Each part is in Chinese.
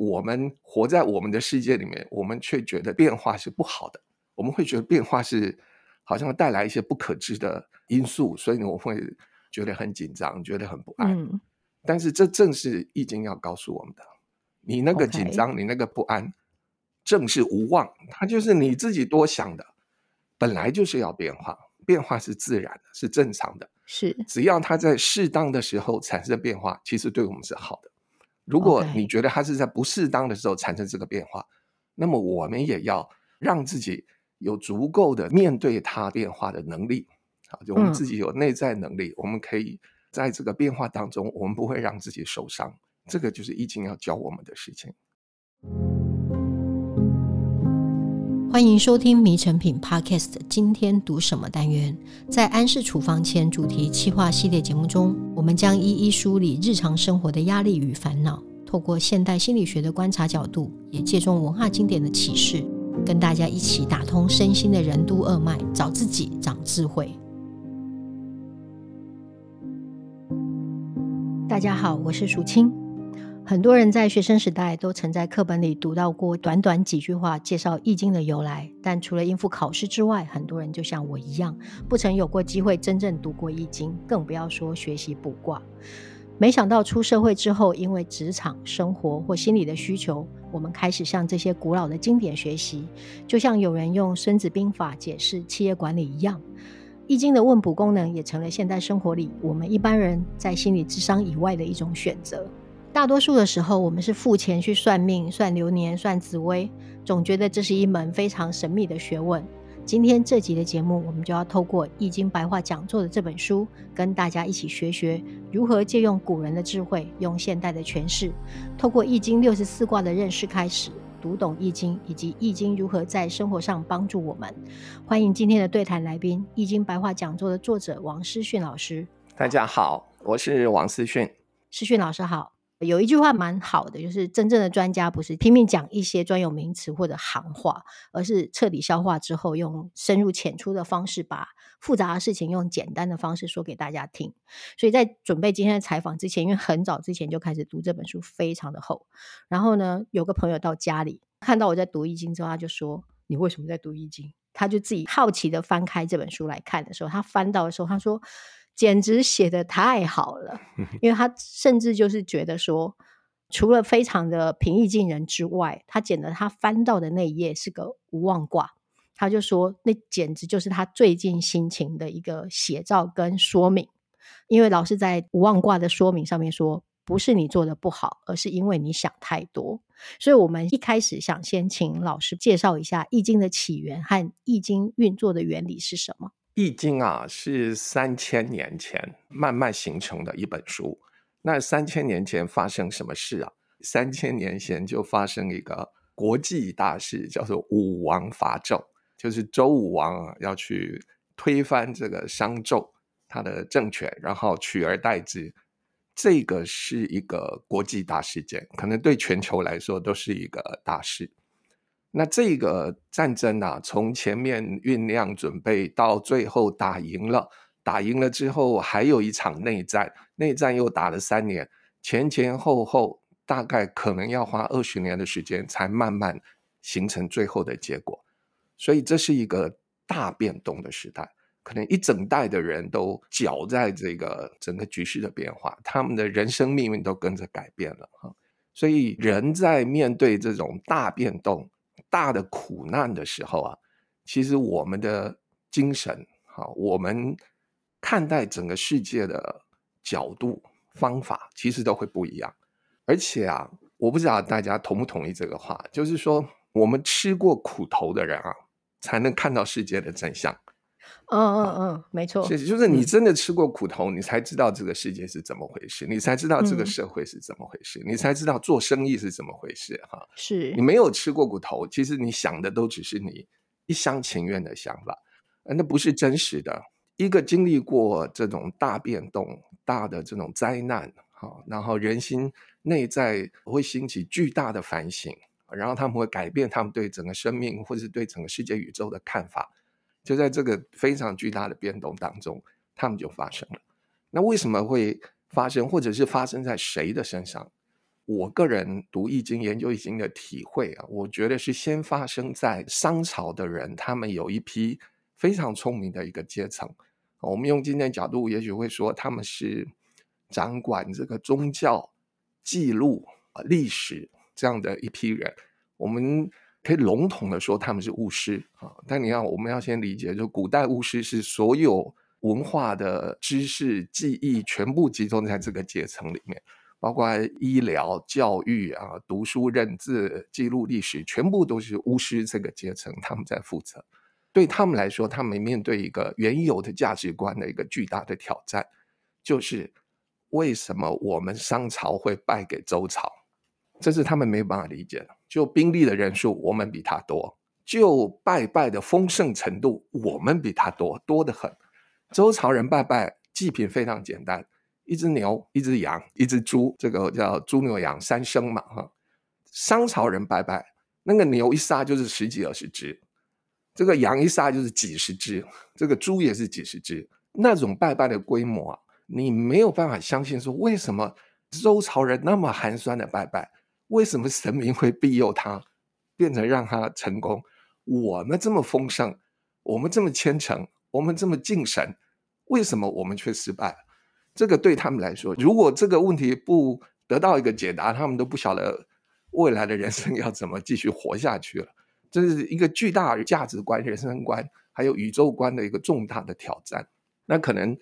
我们活在我们的世界里面，我们却觉得变化是不好的。我们会觉得变化是好像带来一些不可知的因素，所以呢，我会觉得很紧张，觉得很不安。嗯、但是这正是易经要告诉我们的：你那个紧张.你那个不安，正是无望，它就是你自己多想的。本来就是要变化，变化是自然的，是正常的。是，只要它在适当的时候产生变化，其实对我们是好的。如果你觉得它是在不适当的时候产生这个变化.那么我们也要让自己有足够的面对它变化的能力。啊，就我们自己有内在能力，嗯、我们可以在这个变化当中，我们不会让自己受伤。这个就是易经要教我们的事情。欢迎收听《迷成品》Podcast。今天读什么单元？在安氏处方签主题企划系列节目中，我们将一一梳理日常生活的压力与烦恼，透过现代心理学的观察角度，也借重文化经典的启示，跟大家一起打通身心的任督二脉，找自己，长智慧。大家好，我是淑清。很多人在学生时代都曾在课本里读到过短短几句话介绍《易经》的由来，但除了应付考试之外，很多人就像我一样，不曾有过机会真正读过《易经》，更不要说学习卜卦。没想到出社会之后，因为职场、生活或心理的需求，我们开始向这些古老的经典学习，就像有人用《孙子兵法》解释企业管理一样，《易经》的问卜功能也成了现代生活里我们一般人在心理智商以外的一种选择。大多数的时候，我们是付钱去算命、算流年、算紫微，总觉得这是一门非常神秘的学问。今天这集的节目，我们就要透过《易经白话讲座》的这本书，跟大家一起学学如何借用古人的智慧，用现代的诠释，透过《易经》六十四卦的认识开始，读懂《易经》，以及《易经》如何在生活上帮助我们。欢迎今天的对谈来宾，《易经白话讲座》的作者王思训老师。大家好，我是王思训。思训老师好。有一句话蛮好的，就是真正的专家不是拼命讲一些专有名词或者行话，而是彻底消化之后，用深入浅出的方式，把复杂的事情用简单的方式说给大家听。所以在准备今天的采访之前，因为很早之前就开始读这本书，非常的厚。然后呢，有个朋友到家里看到我在读易经之后，他就说：“你为什么在读易经？”他就自己好奇的翻开这本书来看的时候，他翻到的时候，他说。简直写的太好了，因为他甚至就是觉得说，除了非常的平易近人之外，他觉得他翻到的那一页是个无妄卦，他就说那简直就是他最近心情的一个写照跟说明。因为老师在无妄卦的说明上面说，不是你做的不好，而是因为你想太多。所以我们一开始想先请老师介绍一下易经的起源和易经运作的原理是什么。易经啊，是三千年前慢慢形成的一本书。那三千年前发生什么事啊？三千年前就发生一个国际大事，叫做武王伐纣，就是周武王啊要去推翻这个商纣他的政权，然后取而代之。这个是一个国际大事件，可能对全球来说都是一个大事。那这个战争啊，从前面酝酿准备到最后打赢了，打赢了之后还有一场内战，内战又打了三年，前前后后大概可能要花二十年的时间才慢慢形成最后的结果，所以这是一个大变动的时代，可能一整代的人都搅在这个整个局势的变化，他们的人生命运都跟着改变了哈，所以人在面对这种大变动。大的苦难的时候啊，其实我们的精神，好，我们看待整个世界的角度、方法，其实都会不一样。而且啊，我不知道大家同不同意这个话，就是说，我们吃过苦头的人啊，才能看到世界的真相。嗯嗯嗯，没错，是就是你真的吃过苦头，你才知道这个世界是怎么回事，你才知道这个社会是怎么回事，你才知道做生意是怎么回事。哈，是你没有吃过苦头，其实你想的都只是你一厢情愿的想法，那不是真实的。一个经历过这种大变动、大的这种灾难，哈，然后人心内在会兴起巨大的反省，然后他们会改变他们对整个生命或者是对整个世界宇宙的看法。就在这个非常巨大的变动当中，他们就发生了。那为什么会发生，或者是发生在谁的身上？我个人读易经、研究易经的体会啊，我觉得是先发生在商朝的人，他们有一批非常聪明的一个阶层。我们用今天的角度，也许会说他们是掌管这个宗教、记录、历史这样的一批人。我们可以笼统的说他们是巫师啊，但你要我们要先理解，就古代巫师是所有文化的知识、记忆全部集中在这个阶层里面，包括医疗、教育啊、读书认字、记录历史，全部都是巫师这个阶层他们在负责。对他们来说，他们面对一个原有的价值观的一个巨大的挑战，就是为什么我们商朝会败给周朝？这是他们没有办法理解的。就兵力的人数，我们比他多；就拜拜的丰盛程度，我们比他多，多得很。周朝人拜拜祭品非常简单：一只牛、一只羊、一只猪，这个叫猪牛羊三牲嘛。哈，商朝人拜拜，那个牛一杀就是十几二十只。这个羊一杀就是几十只，这个猪也是几十只，那种拜拜的规模啊，你没有办法相信说，为什么周朝人那么寒酸的拜拜，为什么神明会庇佑他，变成让他成功？我们这么丰盛，我们这么虔诚，我们这么敬神，为什么我们却失败了？这个对他们来说，如果这个问题不得到一个解答，他们都不晓得未来的人生要怎么继续活下去了。这是一个巨大价值观、人生观，还有宇宙观的一个重大的挑战。那可能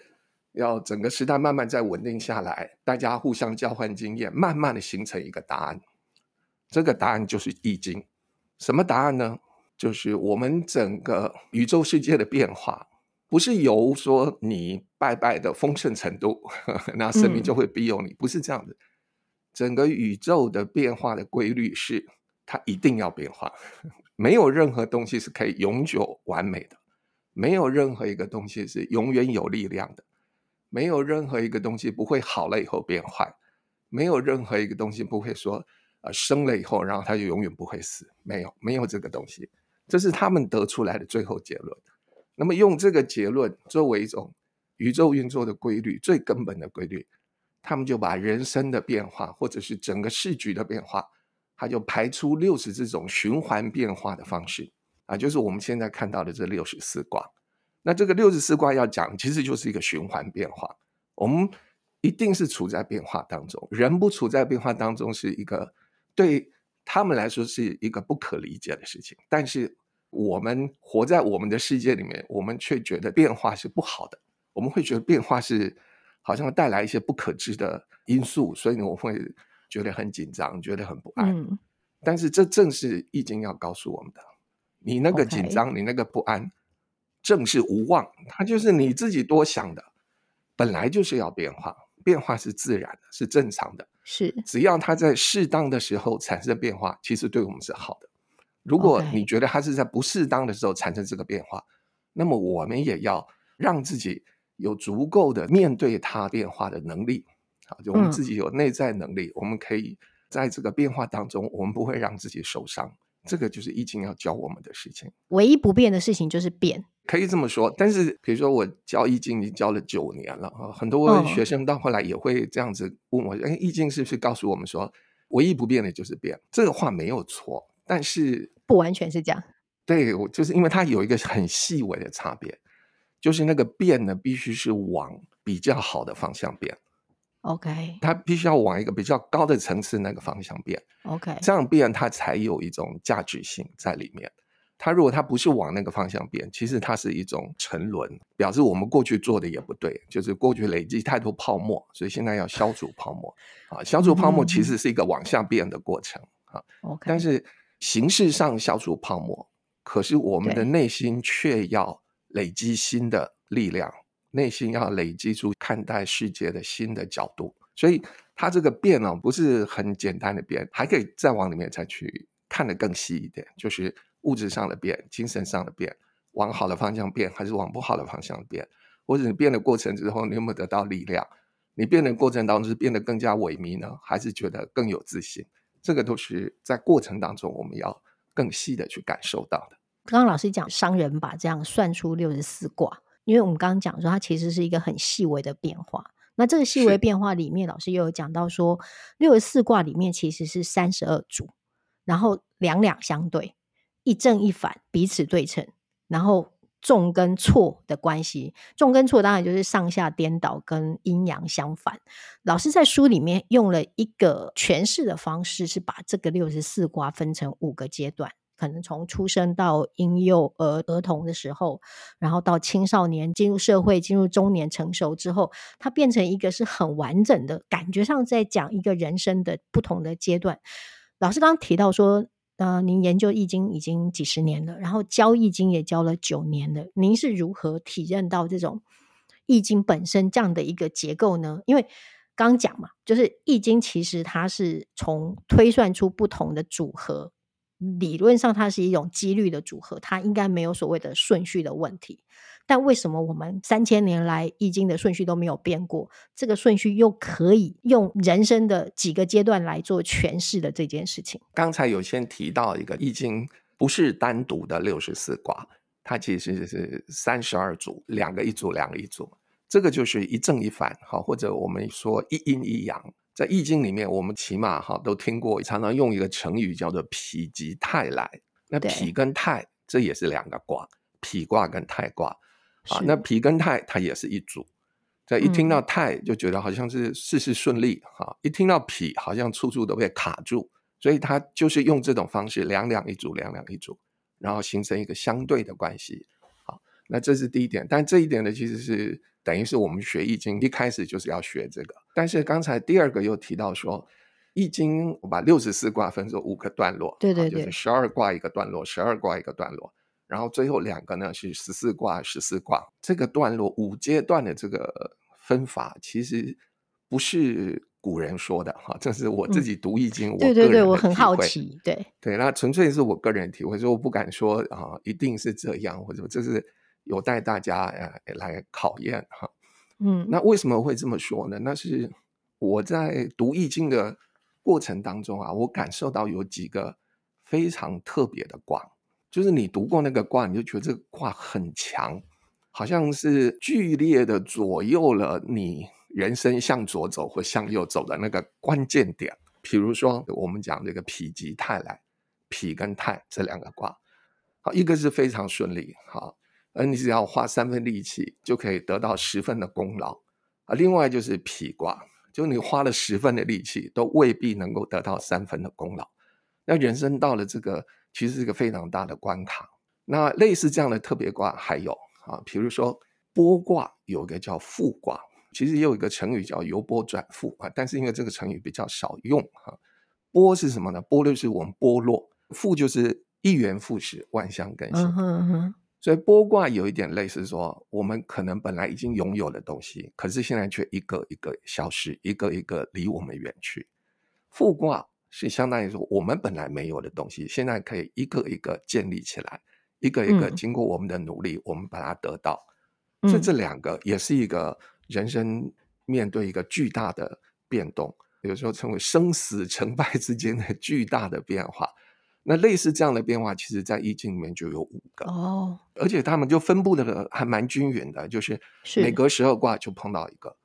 要整个时代慢慢再稳定下来，大家互相交换经验，慢慢的形成一个答案。这个答案就是《易经》。什么答案呢？就是我们整个宇宙世界的变化，不是由说你拜拜的丰盛程度，那神明就会庇佑你，不是这样的。整个宇宙的变化的规律是，它一定要变化。没有任何东西是可以永久完美的，没有任何一个东西是永远有力量的，没有任何一个东西不会好了以后变坏，没有任何一个东西不会说，呃，生了以后然后他就永远不会死，没有，没有这个东西，这是他们得出来的最后结论。那么用这个结论作为一种宇宙运作的规律，最根本的规律，他们就把人生的变化或者是整个世局的变化。他就排出六十这种循环变化的方式啊，就是我们现在看到的这六十四卦。那这个六十四卦要讲，其实就是一个循环变化。我们一定是处在变化当中，人不处在变化当中是一个对他们来说是一个不可理解的事情。但是我们活在我们的世界里面，我们却觉得变化是不好的。我们会觉得变化是好像带来一些不可知的因素，所以呢，我会。觉得很紧张，觉得很不安，嗯、但是这正是易经要告诉我们的：你那个紧张.你那个不安，正是无望，它就是你自己多想的。本来就是要变化，变化是自然的，是正常的。是，只要它在适当的时候产生变化，其实对我们是好的。如果你觉得它是在不适当的时候产生这个变化.那么我们也要让自己有足够的面对它变化的能力。啊，就我们自己有内在能力，嗯、我们可以在这个变化当中，我们不会让自己受伤。这个就是易经要教我们的事情。唯一不变的事情就是变，可以这么说。但是，比如说我教易经已经教了九年了啊，很多学生到后来也会这样子问我：“哎、嗯，易经是不是告诉我们说，唯一不变的就是变？”这个话没有错，但是不完全是这样。对，我就是因为它有一个很细微的差别，就是那个变呢，必须是往比较好的方向变。OK，它必须要往一个比较高的层次那个方向变。OK，这样变它才有一种价值性在里面。它如果它不是往那个方向变，其实它是一种沉沦，表示我们过去做的也不对，就是过去累积太多泡沫，所以现在要消除泡沫。啊，消除泡沫其实是一个往下变的过程。啊，OK，但是形式上消除泡沫，可是我们的内心却要累积新的力量。内心要累积出看待世界的新的角度，所以它这个变呢，不是很简单的变，还可以再往里面再去看得更细一点，就是物质上的变、精神上的变，往好的方向变还是往不好的方向变，或者你变的过程之后，你有没有得到力量？你变的过程当中是变得更加萎靡呢，还是觉得更有自信？这个都是在过程当中我们要更细的去感受到的。刚刚老师讲商人把这样算出六十四卦。因为我们刚刚讲说，它其实是一个很细微的变化。那这个细微变化里面，老师又有讲到说，六十四卦里面其实是三十二组，然后两两相对，一正一反，彼此对称，然后。重跟错的关系，重跟错当然就是上下颠倒跟阴阳相反。老师在书里面用了一个诠释的方式，是把这个六十四卦分成五个阶段，可能从出生到婴幼儿、儿童的时候，然后到青少年进入社会、进入中年成熟之后，它变成一个是很完整的，感觉上在讲一个人生的不同的阶段。老师刚刚提到说。呃，您研究易经已经几十年了，然后教易经也教了九年了。您是如何体认到这种易经本身这样的一个结构呢？因为刚讲嘛，就是易经其实它是从推算出不同的组合，理论上它是一种几率的组合，它应该没有所谓的顺序的问题。但为什么我们三千年来易经的顺序都没有变过？这个顺序又可以用人生的几个阶段来做诠释的这件事情？刚才有先提到一个易经不是单独的六十四卦，它其实是三十二组，两个一组，两个一组，这个就是一正一反，哈，或者我们说一阴一阳。在易经里面，我们起码哈都听过，常常用一个成语叫做“否极泰来”。那否跟泰这也是两个卦，否卦跟泰卦。啊，那脾跟太它也是一组，这一听到太就觉得好像是事事顺利哈、嗯，一听到脾好像处处都被卡住，所以它就是用这种方式两两一组，两两一组，然后形成一个相对的关系。好，那这是第一点，但这一点呢，其实是等于是我们学易经一开始就是要学这个。但是刚才第二个又提到说，易经我把六十四卦分成五个段落，对对对，就是十二卦一个段落，十二卦一个段落。然后最后两个呢是十四卦，十四卦这个段落五阶段的这个分法，其实不是古人说的哈，这是我自己读易经，我。对对对，我很好奇，对对，那纯粹是我个人体会，所以我不敢说啊，一定是这样，或者这是有待大家呃来考验哈。嗯，那为什么会这么说呢？那是我在读易经的过程当中啊，我感受到有几个非常特别的卦。就是你读过那个卦，你就觉得这个卦很强，好像是剧烈的左右了你人生向左走或向右走的那个关键点。比如说，我们讲这个否极泰来，否跟泰这两个卦，好，一个是非常顺利，好，而你只要花三分力气就可以得到十分的功劳啊。另外就是否卦，就你花了十分的力气，都未必能够得到三分的功劳。那人生到了这个。其实是一个非常大的关卡。那类似这样的特别卦还有啊，比如说波卦有一个叫复卦，其实也有一个成语叫由波转复啊，但是因为这个成语比较少用哈。波是什么呢？波就是我们剥落，复就是一元复始，万象更新。嗯嗯。所以波卦有一点类似说，我们可能本来已经拥有的东西，可是现在却一个一个消失，一个一个离我们远去。复卦。是相当于说，我们本来没有的东西，现在可以一个一个建立起来，一个一个经过我们的努力，嗯、我们把它得到。这、嗯、这两个也是一个人生面对一个巨大的变动，有时候称为生死成败之间的巨大的变化。那类似这样的变化，其实在易经里面就有五个哦，而且他们就分布的还蛮均匀的，就是每隔十二卦就碰到一个。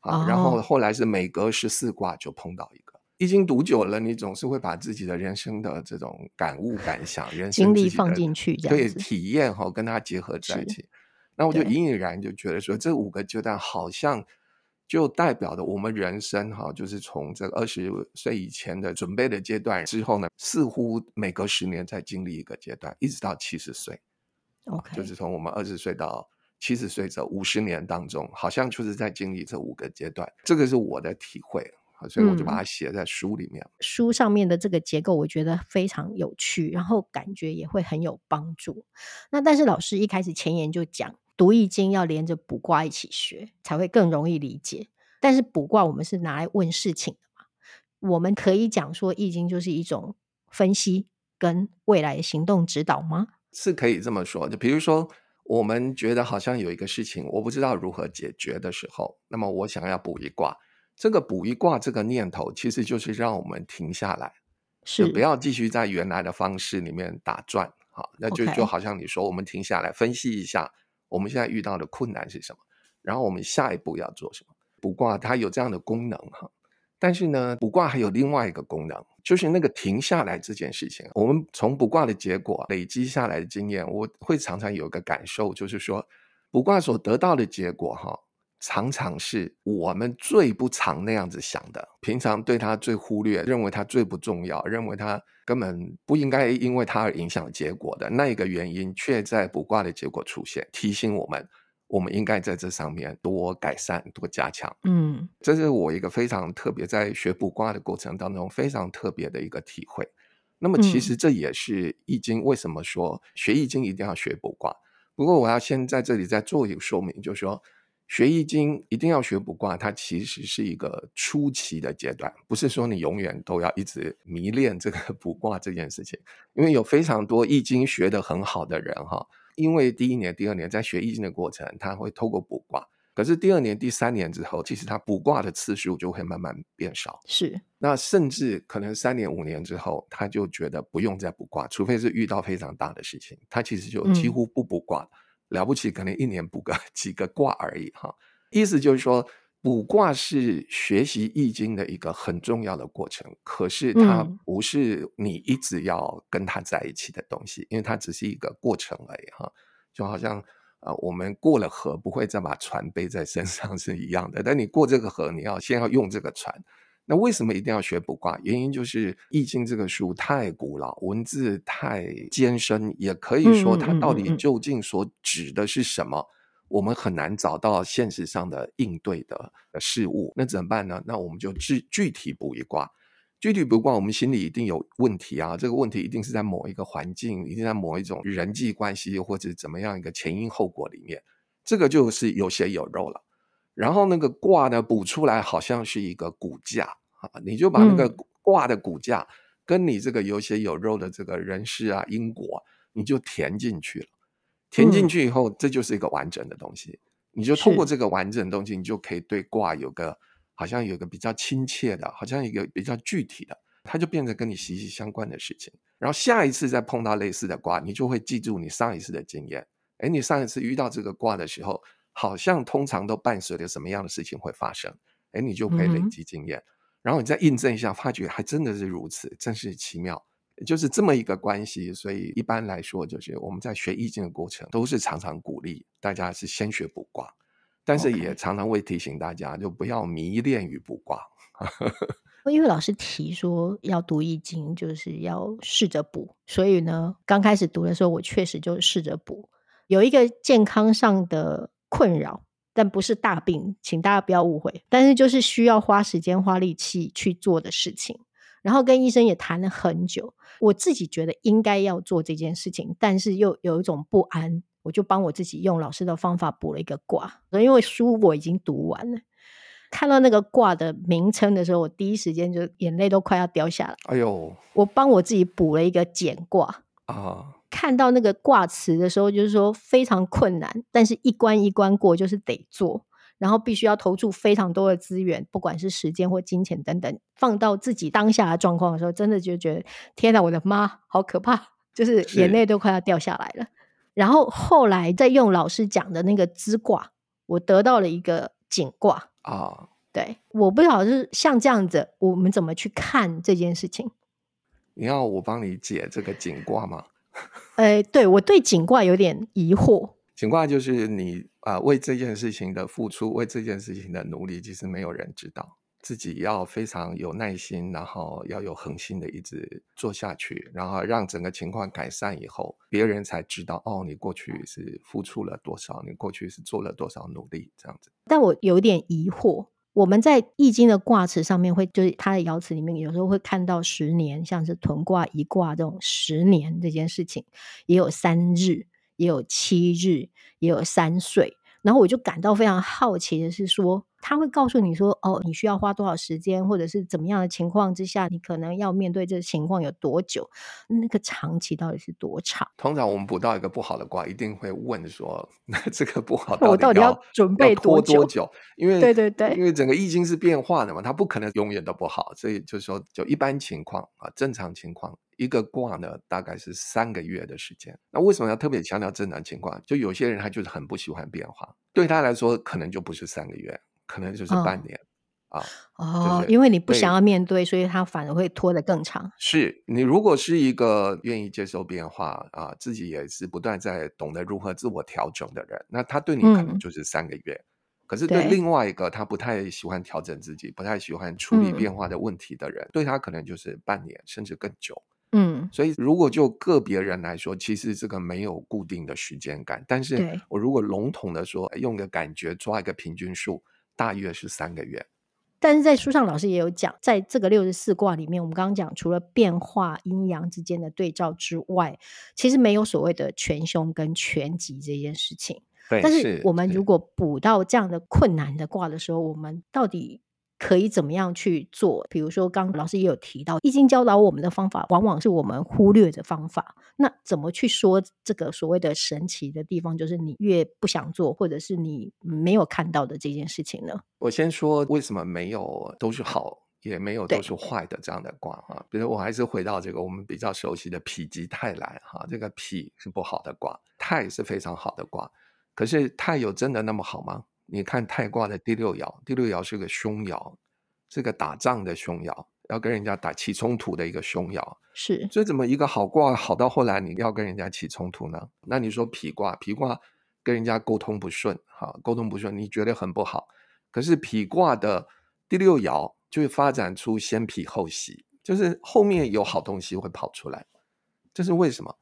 啊，然后后来是每隔十四卦就碰到一个。易经读久了，你总是会把自己的人生的这种感悟、感想、人生经历放进去，对体验哈，跟它结合在一起。那我就隐隐然就觉得说，这五个阶段好像就代表着我们人生哈，就是从这个二十岁以前的准备的阶段之后呢，似乎每隔十年再经历一个阶段，一直到七十岁。OK，就是从我们二十岁到七十岁这五十年当中，好像就是在经历这五个阶段。这个是我的体会。所以我就把它写在书里面。嗯，书上面的这个结构，我觉得非常有趣，然后感觉也会很有帮助。那但是老师一开始前言就讲，读易经要连着卜卦一起学，才会更容易理解。但是卜卦我们是拿来问事情的嘛？我们可以讲说易经就是一种分析跟未来的行动指导吗？是可以这么说。就比如说，我们觉得好像有一个事情，我不知道如何解决的时候，那么我想要卜一卦。这个卜一卦这个念头，其实就是让我们停下来，是不要继续在原来的方式里面打转。好，那就就好像你说，我们停下来分析一下，我们现在遇到的困难是什么，然后我们下一步要做什么。卜卦它有这样的功能哈。但是呢，卜卦还有另外一个功能，就是那个停下来这件事情。我们从卜卦的结果累积下来的经验，我会常常有一个感受，就是说，卜卦所得到的结果哈，常常是我们最不常那样子想的。平常对他最忽略，认为他最不重要，认为他根本不应该因为他而影响结果的那一个原因，却在卜卦的结果出现，提醒我们。我们应该在这上面多改善、多加强。嗯，这是我一个非常特别，在学卜卦的过程当中非常特别的一个体会。那么，其实这也是易经为什么说学易经一定要学卜卦。不过，我要先在这里再做一个说明，就是说学易经一定要学卜卦，它其实是一个初期的阶段，不是说你永远都要一直迷恋这个 卜卦这件事情。因为有非常多易经学得很好的人，哈。因为第一年、第二年在学易经的过程，他会透过卜卦。可是第二年、第三年之后，其实他卜卦的次数就会慢慢变少。是，那甚至可能三年、五年之后，他就觉得不用再卜卦，除非是遇到非常大的事情，他其实就几乎不卜卦，嗯、了不起可能一年卜个 几个卦而已。哈，意思就是说。卜卦是学习易经的一个很重要的过程，可是它不是你一直要跟它在一起的东西，嗯、因为它只是一个过程而已哈。就好像呃，我们过了河不会再把船背在身上是一样的，但你过这个河，你要先要用这个船。那为什么一定要学卜卦？原因就是易经这个书太古老，文字太艰深，也可以说它到底究竟所指的是什么。嗯嗯嗯嗯我们很难找到现实上的应对的事物，那怎么办呢？那我们就具具体卜一卦，具体卜卦，我们心里一定有问题啊。这个问题一定是在某一个环境，一定在某一种人际关系或者怎么样一个前因后果里面，这个就是有血有肉了。然后那个卦呢，卜出来好像是一个骨架啊，你就把那个卦的骨架跟你这个有血有肉的这个人事啊因果，你就填进去了。填进去以后，这就是一个完整的东西。你就通过这个完整的东西，你就可以对卦有个好像有个比较亲切的，好像一个比较具体的，它就变成跟你息息相关的事情。然后下一次再碰到类似的卦，你就会记住你上一次的经验。哎，你上一次遇到这个卦的时候，好像通常都伴随着什么样的事情会发生？哎，你就可以累积经验。然后你再印证一下，发觉还真的是如此，真是奇妙。就是这么一个关系，所以一般来说，就是我们在学易经的过程，都是常常鼓励大家是先学卜卦，但是也常常会提醒大家，就不要迷恋于卜卦。因为老师提说要读易经，就是要试着卜，所以呢，刚开始读的时候，我确实就试着卜，有一个健康上的困扰，但不是大病，请大家不要误会，但是就是需要花时间、花力气去做的事情。然后跟医生也谈了很久，我自己觉得应该要做这件事情，但是又有一种不安，我就帮我自己用老师的方法补了一个卦。因为书我已经读完了，看到那个卦的名称的时候，我第一时间就眼泪都快要掉下来。哎呦！我帮我自己补了一个简卦啊，看到那个卦词的时候，就是说非常困难，但是一关一关过，就是得做。然后必须要投注非常多的资源，不管是时间或金钱等等，放到自己当下的状况的时候，真的就觉得天哪，我的妈，好可怕，就是眼泪都快要掉下来了。然后后来再用老师讲的那个支卦，我得到了一个景卦啊。对，我不知道是像这样子，我们怎么去看这件事情？你要我帮你解这个景卦吗？呃，对，我对景卦有点疑惑。景卦就是你啊、呃，为这件事情的付出，为这件事情的努力，其实没有人知道。自己要非常有耐心，然后要有恒心的一直做下去，然后让整个情况改善以后，别人才知道哦，你过去是付出了多少，你过去是做了多少努力，这样子。但我有点疑惑，我们在易经的卦辞上面会，就是它的爻辞里面，有时候会看到十年，像是屯卦、一卦这种十年这件事情，也有三日。也有七日，也有三岁，然后我就感到非常好奇的是说，他会告诉你说，哦，你需要花多少时间，或者是怎么样的情况之下，你可能要面对这个情况有多久，那个长期到底是多长？通常我们卜到一个不好的卦，一定会问说，那这个不好，我到底要准备多久？多久？因为对对对，因为整个易经是变化的嘛，它不可能永远都不好，所以就是说，就一般情况啊，正常情况。一个卦呢，大概是三个月的时间。那为什么要特别强调正常情况？就有些人他就是很不喜欢变化，对他来说可能就不是三个月，可能就是半年。哦啊，哦，就是、因为你不想要面对，所以他反而会拖得更长。是你如果是一个愿意接受变化啊，自己也是不断在懂得如何自我调整的人，那他对你可能就是三个月。嗯、可是对另外一个他不太喜欢调整自己，不太喜欢处理变化的问题的人，嗯、对他可能就是半年甚至更久。嗯，所以如果就个别人来说，其实这个没有固定的时间感。但是我如果笼统的说，用个感觉抓一个平均数，大约是三个月。但是在书上，老师也有讲，在这个六十四卦里面，我们刚刚讲，除了变化阴阳之间的对照之外，其实没有所谓的全凶跟全吉这件事情。对，但是我们如果补到这样的困难的卦的时候，我们到底可以怎么样去做？比如说，刚刚老师也有提到，《易经》教导我们的方法，往往是我们忽略的方法。那怎么去说这个所谓的神奇的地方，就是你越不想做，或者是你没有看到的这件事情呢？我先说为什么没有都是好，也没有都是坏的这样的卦哈。比如我还是回到这个我们比较熟悉的否极泰来哈，这个否是不好的卦，泰是非常好的卦。可是泰有真的那么好吗？你看太卦的第六爻，第六爻是个凶爻，是个打仗的凶爻，要跟人家打起冲突的一个凶爻。是，所以怎么一个好卦好到后来你要跟人家起冲突呢？那你说脾卦，脾卦跟人家沟通不顺，哈，沟通不顺，你觉得很不好。可是脾卦的第六爻就会发展出先脾后喜，就是后面有好东西会跑出来。这是为什么？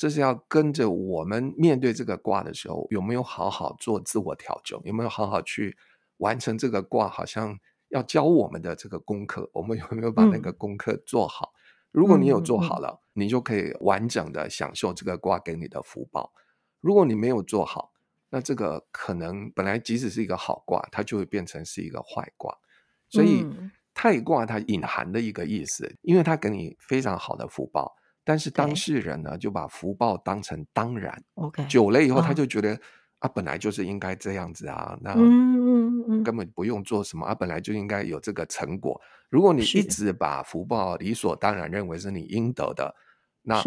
这是要跟着我们面对这个卦的时候，有没有好好做自我调整？有没有好好去完成这个卦？好像要教我们的这个功课，我们有没有把那个功课做好？嗯、如果你有做好了，嗯、你就可以完整的享受这个卦给你的福报。如果你没有做好，那这个可能本来即使是一个好卦，它就会变成是一个坏卦。所以太卦它隐含的一个意思，因为它给你非常好的福报。但是当事人呢，就把福报当成当然。OK，久了以后，他就觉得、哦、啊，本来就是应该这样子啊，那根本不用做什么、嗯嗯、啊，本来就应该有这个成果。如果你一直把福报理所当然认为是你应得的，那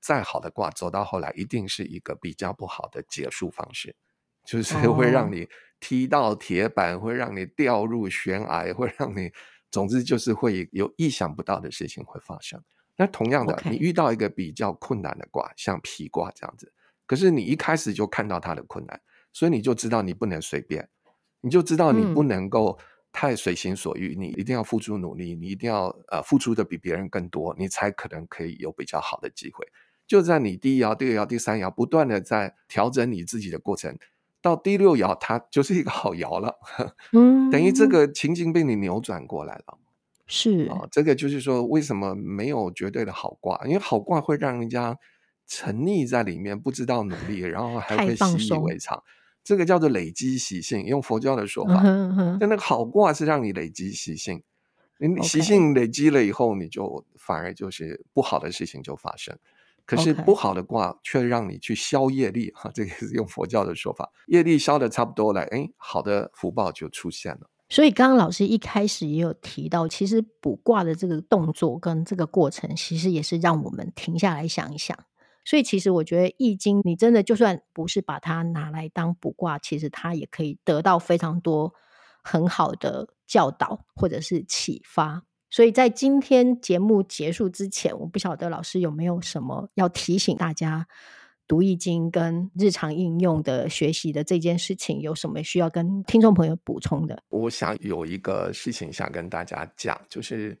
再好的卦走到后来，一定是一个比较不好的结束方式，就是会让你踢到铁板，哦、会让你掉入悬崖，会让你，总之就是会有意想不到的事情会发生。那同样的.你遇到一个比较困难的卦，像皮卦这样子，可是你一开始就看到它的困难，所以你就知道你不能随便，你就知道你不能够太随心所欲，嗯、你一定要付出努力，你一定要呃付出的比别人更多，你才可能可以有比较好的机会。就在你第一爻、第二爻、第三爻不断的在调整你自己的过程，到第六爻它就是一个好爻了，嗯，等于这个情境被你扭转过来了。是啊，这个就是说，为什么没有绝对的好卦？因为好卦会让人家沉溺在里面，不知道努力，然后还会习以为常。这个叫做累积习性，用佛教的说法。嗯哼，但那个好卦是让你累积习性，你习性累积了以后，你就反而就是不好的事情就发生。可是不好的卦却让你去消业力，哈，这个是用佛教的说法，业力消的差不多了，哎，好的福报就出现了。所以，刚刚老师一开始也有提到，其实卜卦的这个动作跟这个过程，其实也是让我们停下来想一想。所以，其实我觉得《易经》，你真的就算不是把它拿来当卜卦，其实它也可以得到非常多很好的教导或者是启发。所以在今天节目结束之前，我不晓得老师有没有什么要提醒大家。读易经跟日常应用的学习的这件事情，有什么需要跟听众朋友补充的？我想有一个事情想跟大家讲，就是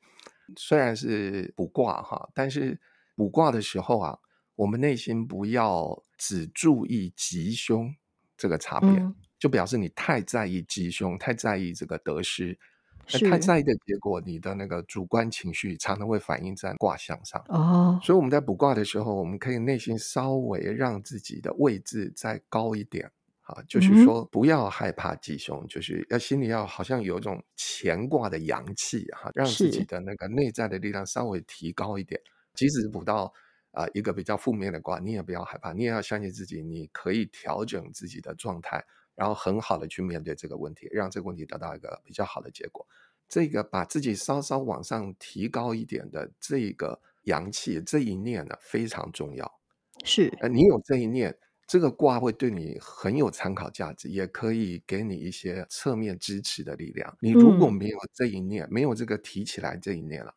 虽然是卜卦哈，但是卜卦的时候啊，我们内心不要只注意吉凶这个差别，嗯、就表示你太在意吉凶，太在意这个得失。太在意的结果，你的那个主观情绪常常会反映在卦象上。哦，所以我们在卜卦的时候，我们可以内心稍微让自己的位置再高一点，啊，就是说不要害怕吉凶，嗯、就是要心里要好像有一种乾卦的阳气，哈，让自己的那个内在的力量稍微提高一点。即使卜到啊一个比较负面的卦，你也不要害怕，你也要相信自己，你可以调整自己的状态。然后很好的去面对这个问题，让这个问题得到一个比较好的结果。这个把自己稍稍往上提高一点的这个阳气这一念呢，非常重要。是，呃，你有这一念，这个卦会对你很有参考价值，也可以给你一些侧面支持的力量。你如果没有这一念，嗯、没有这个提起来这一念了，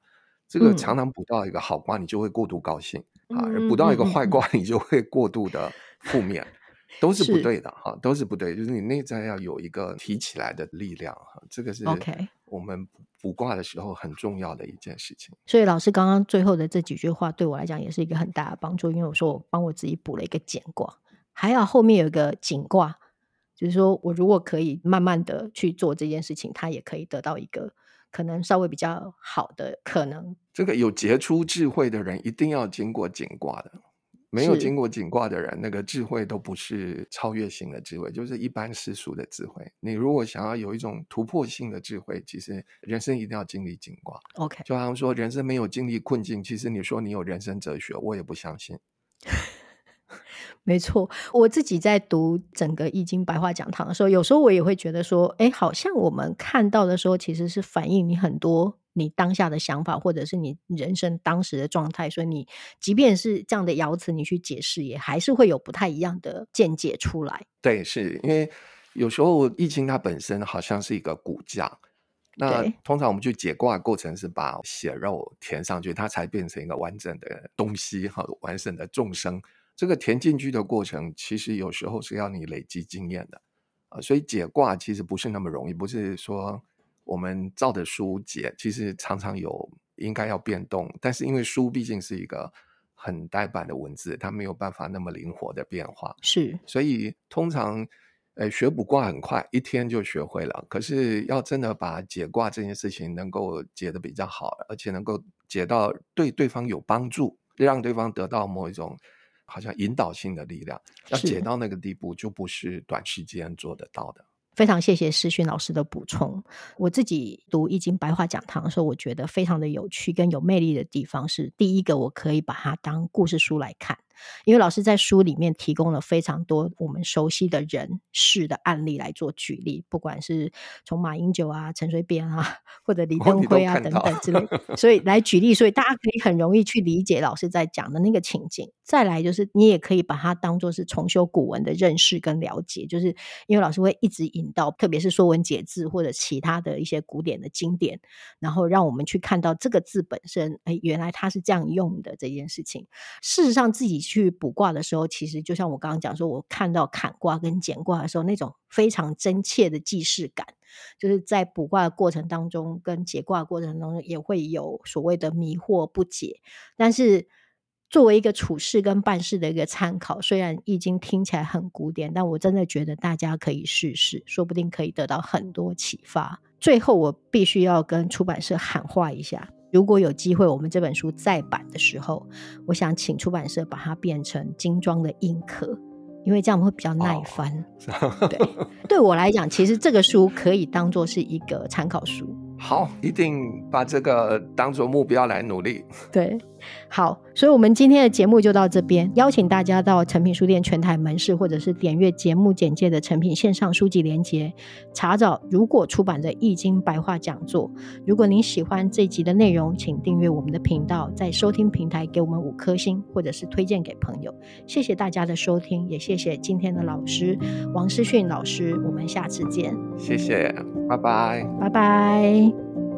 这个常常补到一个好卦，你就会过度高兴、嗯、啊；补到一个坏卦，你就会过度的负面。嗯都是不对的哈，都是不对，就是你内在要有一个提起来的力量哈，这个是 OK 我们卜卦的时候很重要的一件事情。所以老师刚刚最后的这几句话对我来讲也是一个很大的帮助，因为我说我帮我自己卜了一个简卦，还好后面有一个景卦，就是说我如果可以慢慢的去做这件事情，它也可以得到一个可能稍微比较好的可能。这个有杰出智慧的人一定要经过景卦的。没有经过井卦的人，那个智慧都不是超越性的智慧，就是一般世俗的智慧。你如果想要有一种突破性的智慧，其实人生一定要经历井卦。OK，就好像说人生没有经历困境，其实你说你有人生哲学，我也不相信。没错，我自己在读整个易经白话讲堂的时候，有时候我也会觉得说，哎，好像我们看到的时候，其实是反映你很多。你当下的想法，或者是你人生当时的状态，所以你即便是这样的爻辞，你去解释，也还是会有不太一样的见解出来。对，是因为有时候易经它本身好像是一个骨架，那通常我们去解卦的过程是把血肉填上去，它才变成一个完整的东西哈，完整的众生。这个填进去的过程，其实有时候是要你累积经验的啊，所以解卦其实不是那么容易，不是说。我们照的书解，其实常常有应该要变动，但是因为书毕竟是一个很呆板的文字，它没有办法那么灵活的变化，是，所以通常，呃，学卜卦很快，一天就学会了。可是要真的把解卦这件事情能够解得比较好，而且能够解到对对方有帮助，让对方得到某一种好像引导性的力量，要解到那个地步，就不是短时间做得到的。非常谢谢诗勋老师的补充。我自己读《易经白话讲堂》的时候，我觉得非常的有趣跟有魅力的地方是，第一个我可以把它当故事书来看。因为老师在书里面提供了非常多我们熟悉的人事的案例来做举例，不管是从马英九啊、陈水扁啊，或者李登辉啊等等之类，所以来举例，所以大家可以很容易去理解老师在讲的那个情景。再来就是你也可以把它当做是重修古文的认识跟了解，就是因为老师会一直引到，特别是《说文解字》或者其他的一些古典的经典，然后让我们去看到这个字本身，哎，原来它是这样用的这件事情。事实上，自己。去卜卦的时候，其实就像我刚刚讲说，我看到坎卦跟简卦的时候，那种非常真切的既视感，就是在卜卦的过程当中，跟解卦过程当中，也会有所谓的迷惑不解。但是作为一个处事跟办事的一个参考，虽然易经听起来很古典，但我真的觉得大家可以试试，说不定可以得到很多启发。最后，我必须要跟出版社喊话一下。如果有机会，我们这本书再版的时候，我想请出版社把它变成精装的硬壳，因为这样会比较耐翻。Oh. 对，对我来讲，其实这个书可以当做是一个参考书。好，一定把这个当做目标来努力。对，好，所以我们今天的节目就到这边，邀请大家到诚品书店全台门市，或者是点阅节目简介的诚品线上书籍连接，查找如果出版的《易经白话讲座》。如果您喜欢这集的内容，请订阅我们的频道，在收听平台给我们五颗星，或者是推荐给朋友。谢谢大家的收听，也谢谢今天的老师王思训老师，我们下次见。谢谢，拜拜，拜拜。